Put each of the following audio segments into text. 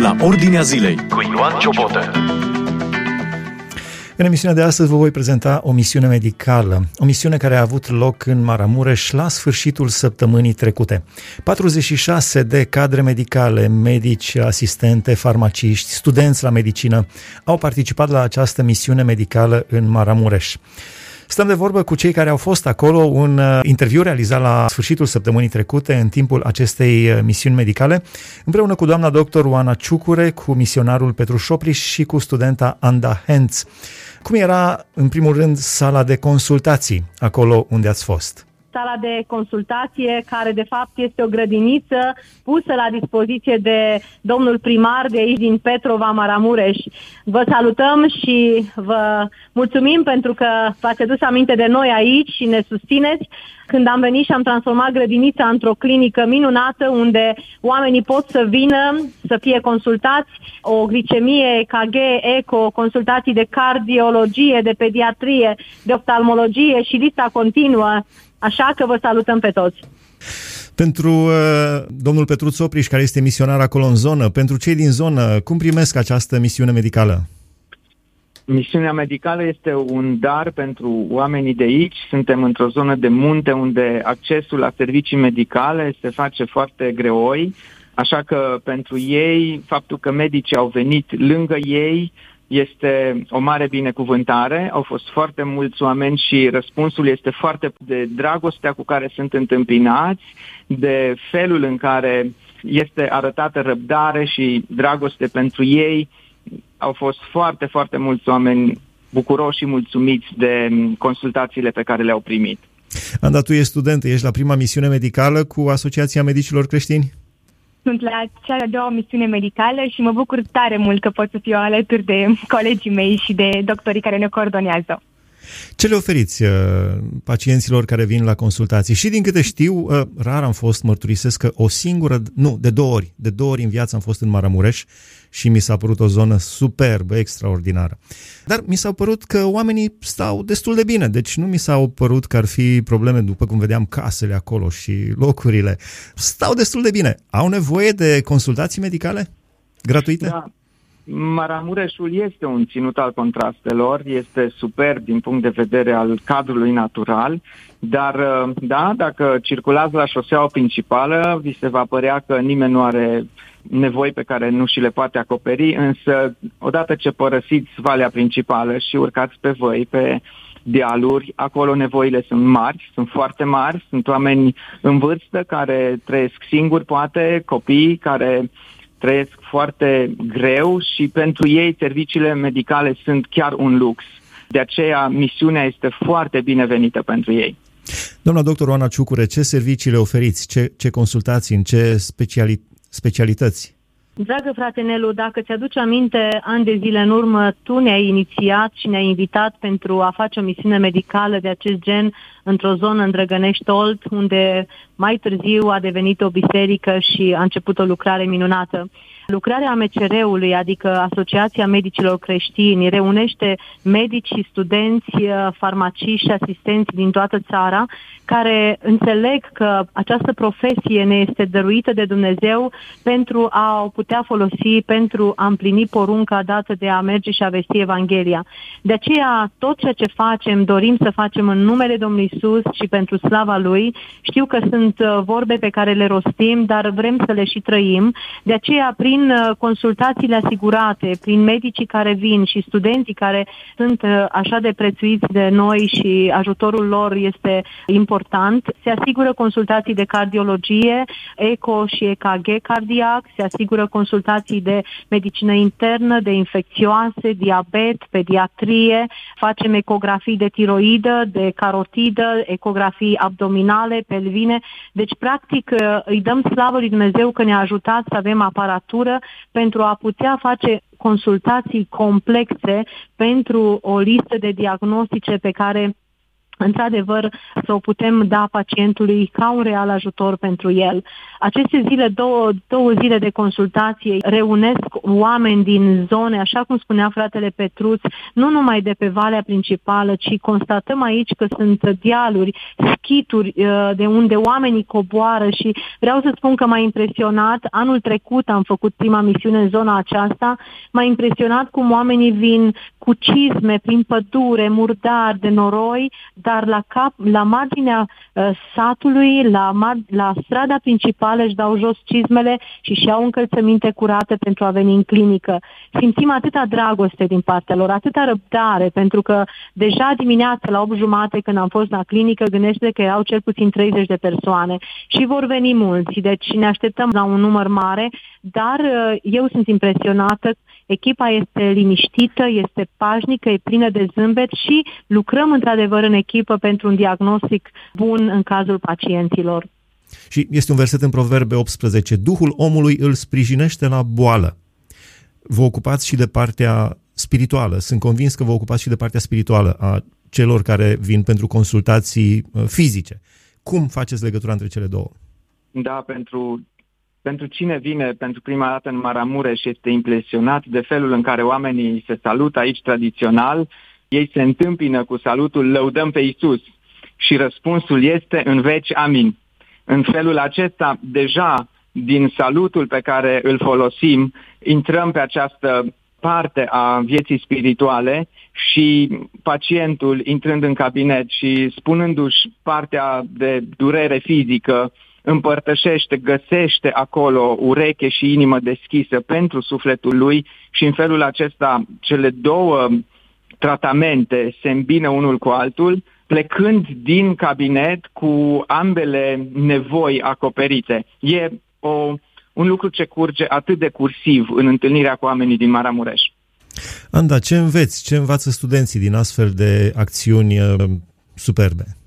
la Ordinea Zilei cu Ioan Ciobotă. În emisiunea de astăzi vă voi prezenta o misiune medicală, o misiune care a avut loc în Maramureș la sfârșitul săptămânii trecute. 46 de cadre medicale, medici, asistente, farmaciști, studenți la medicină au participat la această misiune medicală în Maramureș. Stăm de vorbă cu cei care au fost acolo, un uh, interviu realizat la sfârșitul săptămânii trecute, în timpul acestei uh, misiuni medicale, împreună cu doamna doctor Oana Ciucure, cu misionarul Petru Șopriș și cu studenta Anda Hentz. Cum era, în primul rând, sala de consultații acolo unde ați fost? Sala de consultație, care de fapt este o grădiniță pusă la dispoziție de domnul primar de aici din Petrova, Maramureș. Vă salutăm și vă mulțumim pentru că v-ați adus aminte de noi aici și ne susțineți. Când am venit și am transformat grădinița într-o clinică minunată unde oamenii pot să vină, să fie consultați, o glicemie, EKG, eco, consultații de cardiologie, de pediatrie, de oftalmologie și lista continuă Așa că vă salutăm pe toți! Pentru uh, domnul Petru Sopriș, care este misionar acolo în zonă, pentru cei din zonă, cum primesc această misiune medicală? Misiunea medicală este un dar pentru oamenii de aici. Suntem într-o zonă de munte unde accesul la servicii medicale se face foarte greoi, așa că pentru ei, faptul că medicii au venit lângă ei, este o mare binecuvântare. Au fost foarte mulți oameni și răspunsul este foarte de dragostea cu care sunt întâmpinați, de felul în care este arătată răbdare și dragoste pentru ei. Au fost foarte, foarte mulți oameni bucuroși și mulțumiți de consultațiile pe care le-au primit. Anda, tu ești student, ești la prima misiune medicală cu Asociația Medicilor Creștini? Sunt la cea de-a doua misiune medicală și mă bucur tare mult că pot să fiu alături de colegii mei și de doctorii care ne coordonează. Ce le oferiți uh, pacienților care vin la consultații? Și din câte știu, uh, rar am fost, mărturisesc că o singură, nu, de două ori, de două ori în viață am fost în Maramureș și mi s-a părut o zonă superbă, extraordinară. Dar mi s-a părut că oamenii stau destul de bine, deci nu mi s-au părut că ar fi probleme, după cum vedeam casele acolo și locurile. Stau destul de bine. Au nevoie de consultații medicale? Gratuite? Da. Maramureșul este un ținut al contrastelor, este superb din punct de vedere al cadrului natural, dar da, dacă circulați la șoseaua principală, vi se va părea că nimeni nu are nevoi pe care nu și le poate acoperi, însă odată ce părăsiți valea principală și urcați pe voi, pe dealuri, acolo nevoile sunt mari, sunt foarte mari, sunt oameni în vârstă care trăiesc singuri, poate, copii care trăiesc foarte greu și pentru ei serviciile medicale sunt chiar un lux. De aceea misiunea este foarte binevenită pentru ei. Doamna doctor Oana Ciucure, ce servicii le oferiți? Ce, ce consultații? În ce speciali, specialități? Dragă frate Nelu, dacă ți-aduci aminte, ani de zile în urmă, tu ne-ai inițiat și ne-ai invitat pentru a face o misiune medicală de acest gen într-o zonă în Drăgănești Olt, unde mai târziu a devenit o biserică și a început o lucrare minunată. Lucrarea AMCR-ului, adică Asociația Medicilor Creștini, reunește medici și studenți, uh, farmaciști și asistenți din toată țara care înțeleg că această profesie ne este dăruită de Dumnezeu pentru a o putea folosi, pentru a împlini porunca dată de a merge și a vesti Evanghelia. De aceea, tot ceea ce facem, dorim să facem în numele Domnului Isus și pentru slava Lui. Știu că sunt uh, vorbe pe care le rostim, dar vrem să le și trăim. De aceea, prin uh, consultațiile asigurate, prin medicii care vin și studenții care sunt uh, așa de prețuiți de noi și ajutorul lor este important, important. Se asigură consultații de cardiologie, eco și EKG cardiac, se asigură consultații de medicină internă, de infecțioase, diabet, pediatrie, facem ecografii de tiroidă, de carotidă, ecografii abdominale, pelvine. Deci, practic, îi dăm slavă lui Dumnezeu că ne-a ajutat să avem aparatură pentru a putea face consultații complexe pentru o listă de diagnostice pe care într-adevăr, să o putem da pacientului ca un real ajutor pentru el. Aceste zile, două, două zile de consultație, reunesc oameni din zone, așa cum spunea fratele Petruț, nu numai de pe valea principală, ci constatăm aici că sunt dealuri, schituri uh, de unde oamenii coboară și vreau să spun că m-a impresionat, anul trecut am făcut prima misiune în zona aceasta, m-a impresionat cum oamenii vin cu cizme prin pădure, murdar, de noroi, dar la, cap, la marginea uh, satului, la, la strada principală își dau jos cizmele și și au încălțăminte curate pentru a veni în clinică. Simțim atâta dragoste din partea lor, atâta răbdare, pentru că deja dimineața la 8 jumate când am fost la clinică, gândește că erau cel puțin 30 de persoane și vor veni mulți, deci ne așteptăm la un număr mare, dar uh, eu sunt impresionată echipa este liniștită, este pașnică, e plină de zâmbet și lucrăm într-adevăr în echipă pentru un diagnostic bun în cazul pacienților. Și este un verset în Proverbe 18. Duhul omului îl sprijinește la boală. Vă ocupați și de partea spirituală. Sunt convins că vă ocupați și de partea spirituală a celor care vin pentru consultații uh, fizice. Cum faceți legătura între cele două? Da, pentru pentru cine vine pentru prima dată în Maramureș și este impresionat de felul în care oamenii se salută aici tradițional, ei se întâmpină cu salutul lăudăm pe Isus și răspunsul este în veci amin. În felul acesta, deja din salutul pe care îl folosim, intrăm pe această parte a vieții spirituale și pacientul intrând în cabinet și spunându-și partea de durere fizică, împărtășește, găsește acolo ureche și inimă deschisă pentru sufletul lui și în felul acesta cele două tratamente se îmbină unul cu altul, plecând din cabinet cu ambele nevoi acoperite. E o, un lucru ce curge atât de cursiv în întâlnirea cu oamenii din Maramureș. Anda, ce înveți, ce învață studenții din astfel de acțiuni uh, superbe?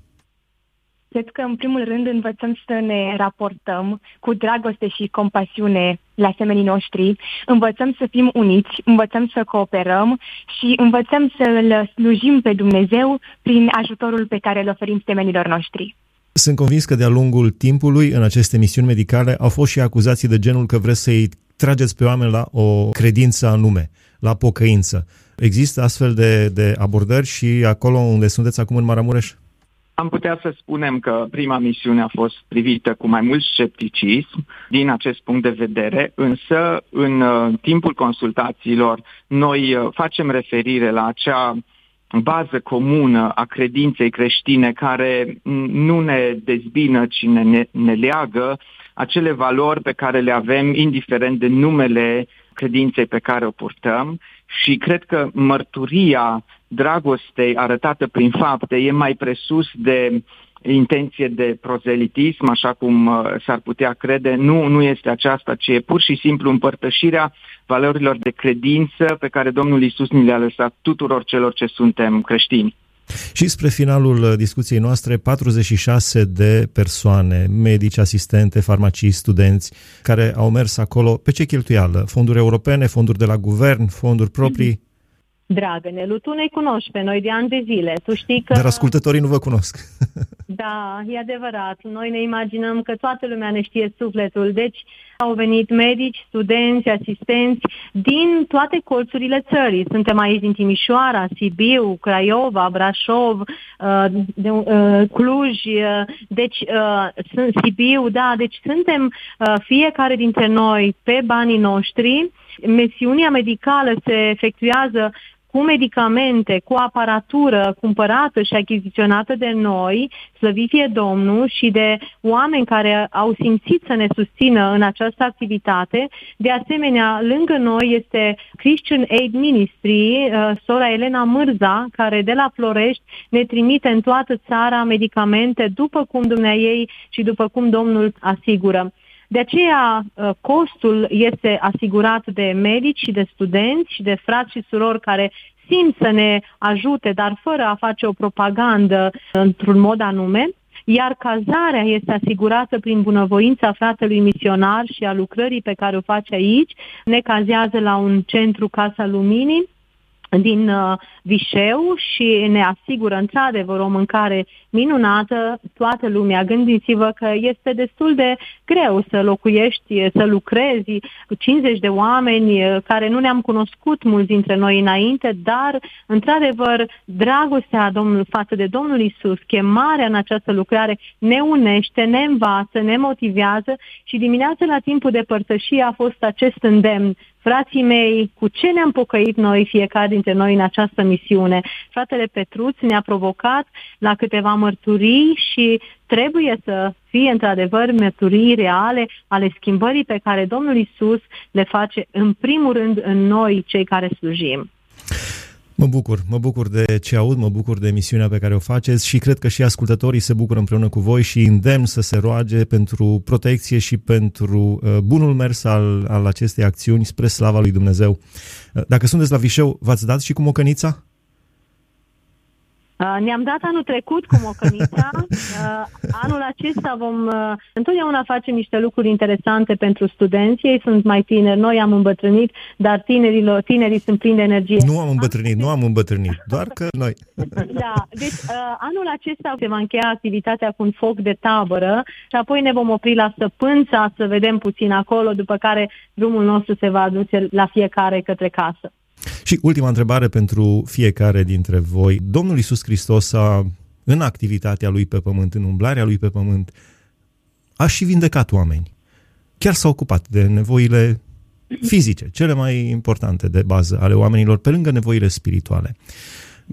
Cred că, în primul rând, învățăm să ne raportăm cu dragoste și compasiune la semenii noștri, învățăm să fim uniți, învățăm să cooperăm și învățăm să-L slujim pe Dumnezeu prin ajutorul pe care îl oferim semenilor noștri. Sunt convins că de-a lungul timpului, în aceste misiuni medicale, au fost și acuzații de genul că vreți să-i trageți pe oameni la o credință anume, la pocăință. Există astfel de, de abordări și acolo unde sunteți acum în Maramureș? Am putea să spunem că prima misiune a fost privită cu mai mult scepticism din acest punct de vedere, însă în uh, timpul consultațiilor noi uh, facem referire la acea bază comună a credinței creștine care nu ne dezbină, ci ne, ne leagă acele valori pe care le avem, indiferent de numele credinței pe care o purtăm. Și cred că mărturia dragostei arătată prin fapte e mai presus de intenție de prozelitism, așa cum uh, s-ar putea crede. Nu, nu este aceasta, ci e pur și simplu împărtășirea valorilor de credință pe care Domnul Isus ni le-a lăsat tuturor celor ce suntem creștini. Și spre finalul uh, discuției noastre, 46 de persoane, medici, asistente, farmacii, studenți, care au mers acolo. Pe ce cheltuială? Fonduri europene, fonduri de la guvern, fonduri proprii? Mm-hmm. Dragă Nelu, tu ne cunoști pe noi de ani de zile. Tu știi că... Dar ascultătorii nu vă cunosc. da, e adevărat. Noi ne imaginăm că toată lumea ne știe sufletul. Deci au venit medici, studenți, asistenți din toate colțurile țării. Suntem aici din Timișoara, Sibiu, Craiova, Brașov, uh, de, uh, Cluj, uh, deci sunt Sibiu, da, deci suntem fiecare dintre noi pe banii noștri. Mesiunea medicală se efectuează cu medicamente, cu aparatură cumpărată și achiziționată de noi, slăvit fie Domnul, și de oameni care au simțit să ne susțină în această activitate. De asemenea, lângă noi este Christian Aid Ministry, uh, sora Elena Mârza, care de la Florești ne trimite în toată țara medicamente după cum dumnea ei și după cum Domnul asigură. De aceea, uh, costul este asigurat de medici și de studenți și de frați și surori care simt să ne ajute, dar fără a face o propagandă într-un mod anume, iar cazarea este asigurată prin bunăvoința fratelui misionar și a lucrării pe care o face aici. Ne cazează la un centru Casa Luminii din uh, Vișeu și ne asigură într-adevăr o mâncare minunată, toată lumea. Gândiți-vă că este destul de greu să locuiești, să lucrezi cu 50 de oameni uh, care nu ne-am cunoscut mulți dintre noi înainte, dar într-adevăr dragostea Domnul, față de Domnul Isus, chemarea în această lucrare ne unește, ne învață, ne motivează și dimineața la timpul de părtășie a fost acest îndemn frații mei, cu ce ne-am pocăit noi, fiecare dintre noi, în această misiune. Fratele Petruț ne-a provocat la câteva mărturii și trebuie să fie într-adevăr mărturii reale ale schimbării pe care Domnul Isus le face în primul rând în noi, cei care slujim. Mă bucur, mă bucur de ce aud, mă bucur de emisiunea pe care o faceți și cred că și ascultătorii se bucură împreună cu voi și îndemn să se roage pentru protecție și pentru uh, bunul mers al, al acestei acțiuni spre slava lui Dumnezeu. Uh, dacă sunteți la Vișeu, v-ați dat și cu mocănița? Uh, ne-am dat anul trecut cu Mocănița. Uh, anul acesta vom... Uh, întotdeauna facem niște lucruri interesante pentru studenți. Ei sunt mai tineri, noi am îmbătrânit, dar tinerilor, tinerii sunt plini de energie. Nu am îmbătrânit, nu am îmbătrânit, doar că noi. Da, deci anul acesta se va încheia activitatea cu un foc de tabără și apoi ne vom opri la Săpânța să vedem puțin acolo, după care drumul nostru se va aduce la fiecare către casă. Și ultima întrebare pentru fiecare dintre voi. Domnul Isus Hristos a, în activitatea lui pe pământ, în umblarea lui pe pământ, a și vindecat oameni. Chiar s-a ocupat de nevoile fizice, cele mai importante de bază ale oamenilor, pe lângă nevoile spirituale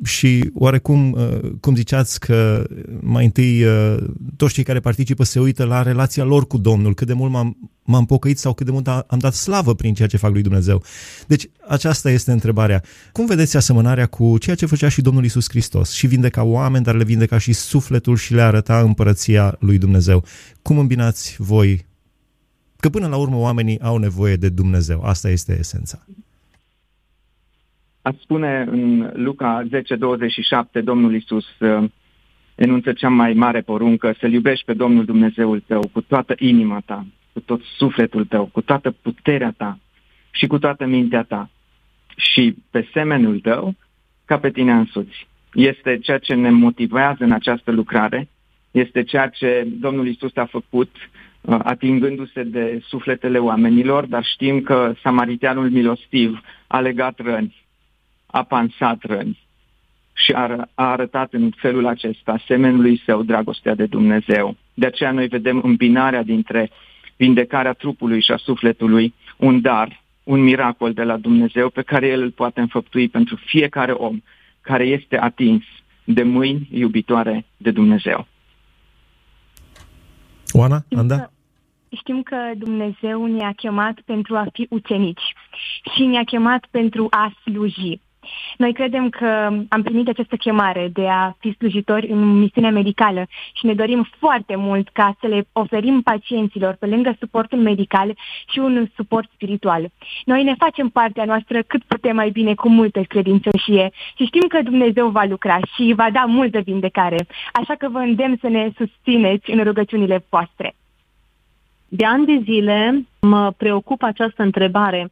și oarecum, uh, cum ziceați că mai întâi uh, toți cei care participă se uită la relația lor cu Domnul, cât de mult m-am, m-am pocăit sau cât de mult am dat slavă prin ceea ce fac lui Dumnezeu. Deci aceasta este întrebarea. Cum vedeți asemănarea cu ceea ce făcea și Domnul Isus Hristos? Și vindeca oameni, dar le vindeca și sufletul și le arăta împărăția lui Dumnezeu. Cum îmbinați voi? Că până la urmă oamenii au nevoie de Dumnezeu. Asta este esența. Ați spune în Luca 10:27, Domnul Isus uh, enunță cea mai mare poruncă, să-L iubești pe Domnul Dumnezeul tău cu toată inima ta, cu tot sufletul tău, cu toată puterea ta și cu toată mintea ta și pe semenul tău ca pe tine însuți. Este ceea ce ne motivează în această lucrare, este ceea ce Domnul Isus a făcut uh, atingându-se de sufletele oamenilor, dar știm că samariteanul milostiv a legat răni a pansat răni și a, a arătat în felul acesta semenului său dragostea de Dumnezeu. De aceea noi vedem îmbinarea dintre vindecarea trupului și a sufletului, un dar, un miracol de la Dumnezeu pe care El îl poate înfăptui pentru fiecare om care este atins de mâini iubitoare de Dumnezeu. Oana, Anda? Știm că Dumnezeu ne-a chemat pentru a fi ucenici și ne-a chemat pentru a sluji. Noi credem că am primit această chemare de a fi slujitori în misiunea medicală și ne dorim foarte mult ca să le oferim pacienților, pe lângă suportul medical, și un suport spiritual. Noi ne facem partea noastră cât putem mai bine, cu multă credincioșie și știm că Dumnezeu va lucra și va da multă vindecare. Așa că vă îndemn să ne susțineți în rugăciunile voastre. De ani de zile mă preocupă această întrebare.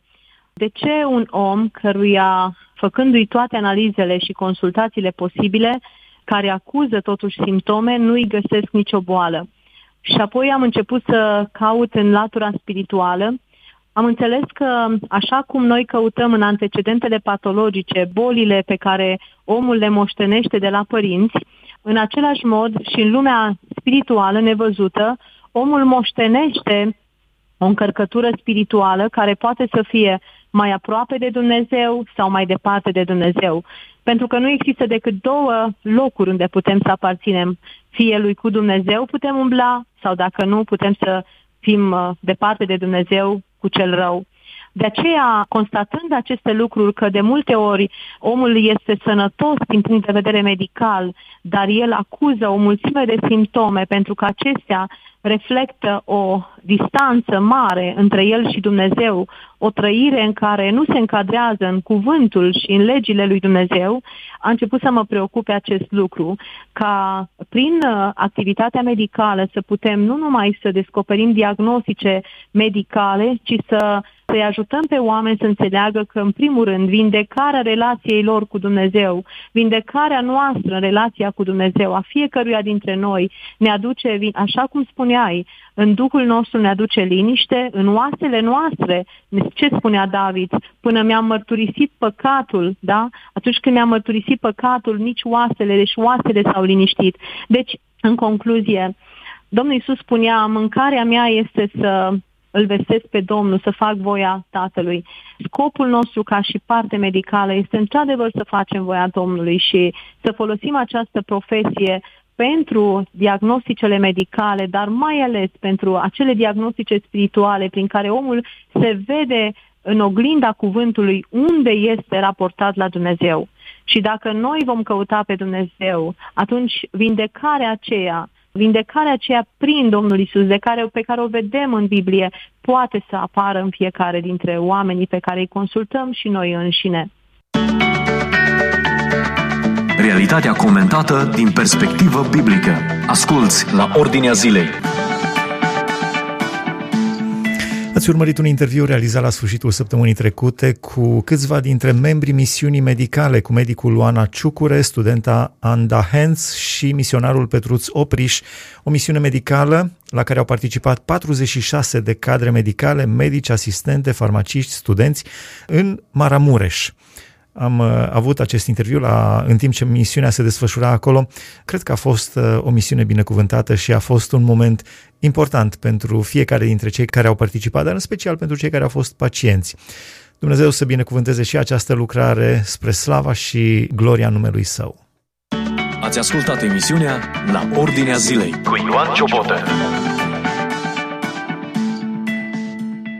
De ce un om căruia făcându-i toate analizele și consultațiile posibile, care acuză totuși simptome, nu-i găsesc nicio boală. Și apoi am început să caut în latura spirituală. Am înțeles că așa cum noi căutăm în antecedentele patologice bolile pe care omul le moștenește de la părinți, în același mod și în lumea spirituală nevăzută, omul moștenește o încărcătură spirituală care poate să fie mai aproape de Dumnezeu sau mai departe de Dumnezeu. Pentru că nu există decât două locuri unde putem să aparținem. Fie lui cu Dumnezeu putem umbla sau dacă nu putem să fim uh, departe de Dumnezeu cu cel rău. De aceea, constatând aceste lucruri, că de multe ori omul este sănătos din punct de vedere medical, dar el acuză o mulțime de simptome pentru că acestea reflectă o distanță mare între el și Dumnezeu, o trăire în care nu se încadrează în cuvântul și în legile lui Dumnezeu, a început să mă preocupe acest lucru, ca prin uh, activitatea medicală să putem nu numai să descoperim diagnostice medicale, ci să să-i ajutăm pe oameni să înțeleagă că, în primul rând, vindecarea relației lor cu Dumnezeu, vindecarea noastră în relația cu Dumnezeu, a fiecăruia dintre noi, ne aduce, așa cum spuneai, în Duhul nostru ne aduce liniște, în oasele noastre, ce spunea David, până mi-am mărturisit păcatul, da? Atunci când mi-am mărturisit păcatul, nici oasele, deci oasele s-au liniștit. Deci, în concluzie, Domnul Iisus spunea, mâncarea mea este să îl vestesc pe Domnul, să fac voia Tatălui. Scopul nostru ca și parte medicală este într-adevăr să facem voia Domnului și să folosim această profesie pentru diagnosticele medicale, dar mai ales pentru acele diagnostice spirituale prin care omul se vede în oglinda cuvântului unde este raportat la Dumnezeu. Și dacă noi vom căuta pe Dumnezeu, atunci vindecarea aceea vindecarea aceea prin Domnul Isus, de care, pe care o vedem în Biblie, poate să apară în fiecare dintre oamenii pe care îi consultăm și noi înșine. Realitatea comentată din perspectivă biblică. Asculți la Ordinea Zilei. Ați urmărit un interviu realizat la sfârșitul săptămânii trecute cu câțiva dintre membrii misiunii medicale, cu medicul Luana Ciucure, studenta Anda Hens și misionarul Petruț Opriș, o misiune medicală la care au participat 46 de cadre medicale, medici, asistente, farmaciști, studenți în Maramureș am uh, avut acest interviu la, în timp ce misiunea se desfășura acolo. Cred că a fost uh, o misiune binecuvântată și a fost un moment important pentru fiecare dintre cei care au participat, dar în special pentru cei care au fost pacienți. Dumnezeu să binecuvânteze și această lucrare spre slava și gloria numelui Său. Ați ascultat emisiunea La Ordinea Zilei cu Ioan Ciobotă.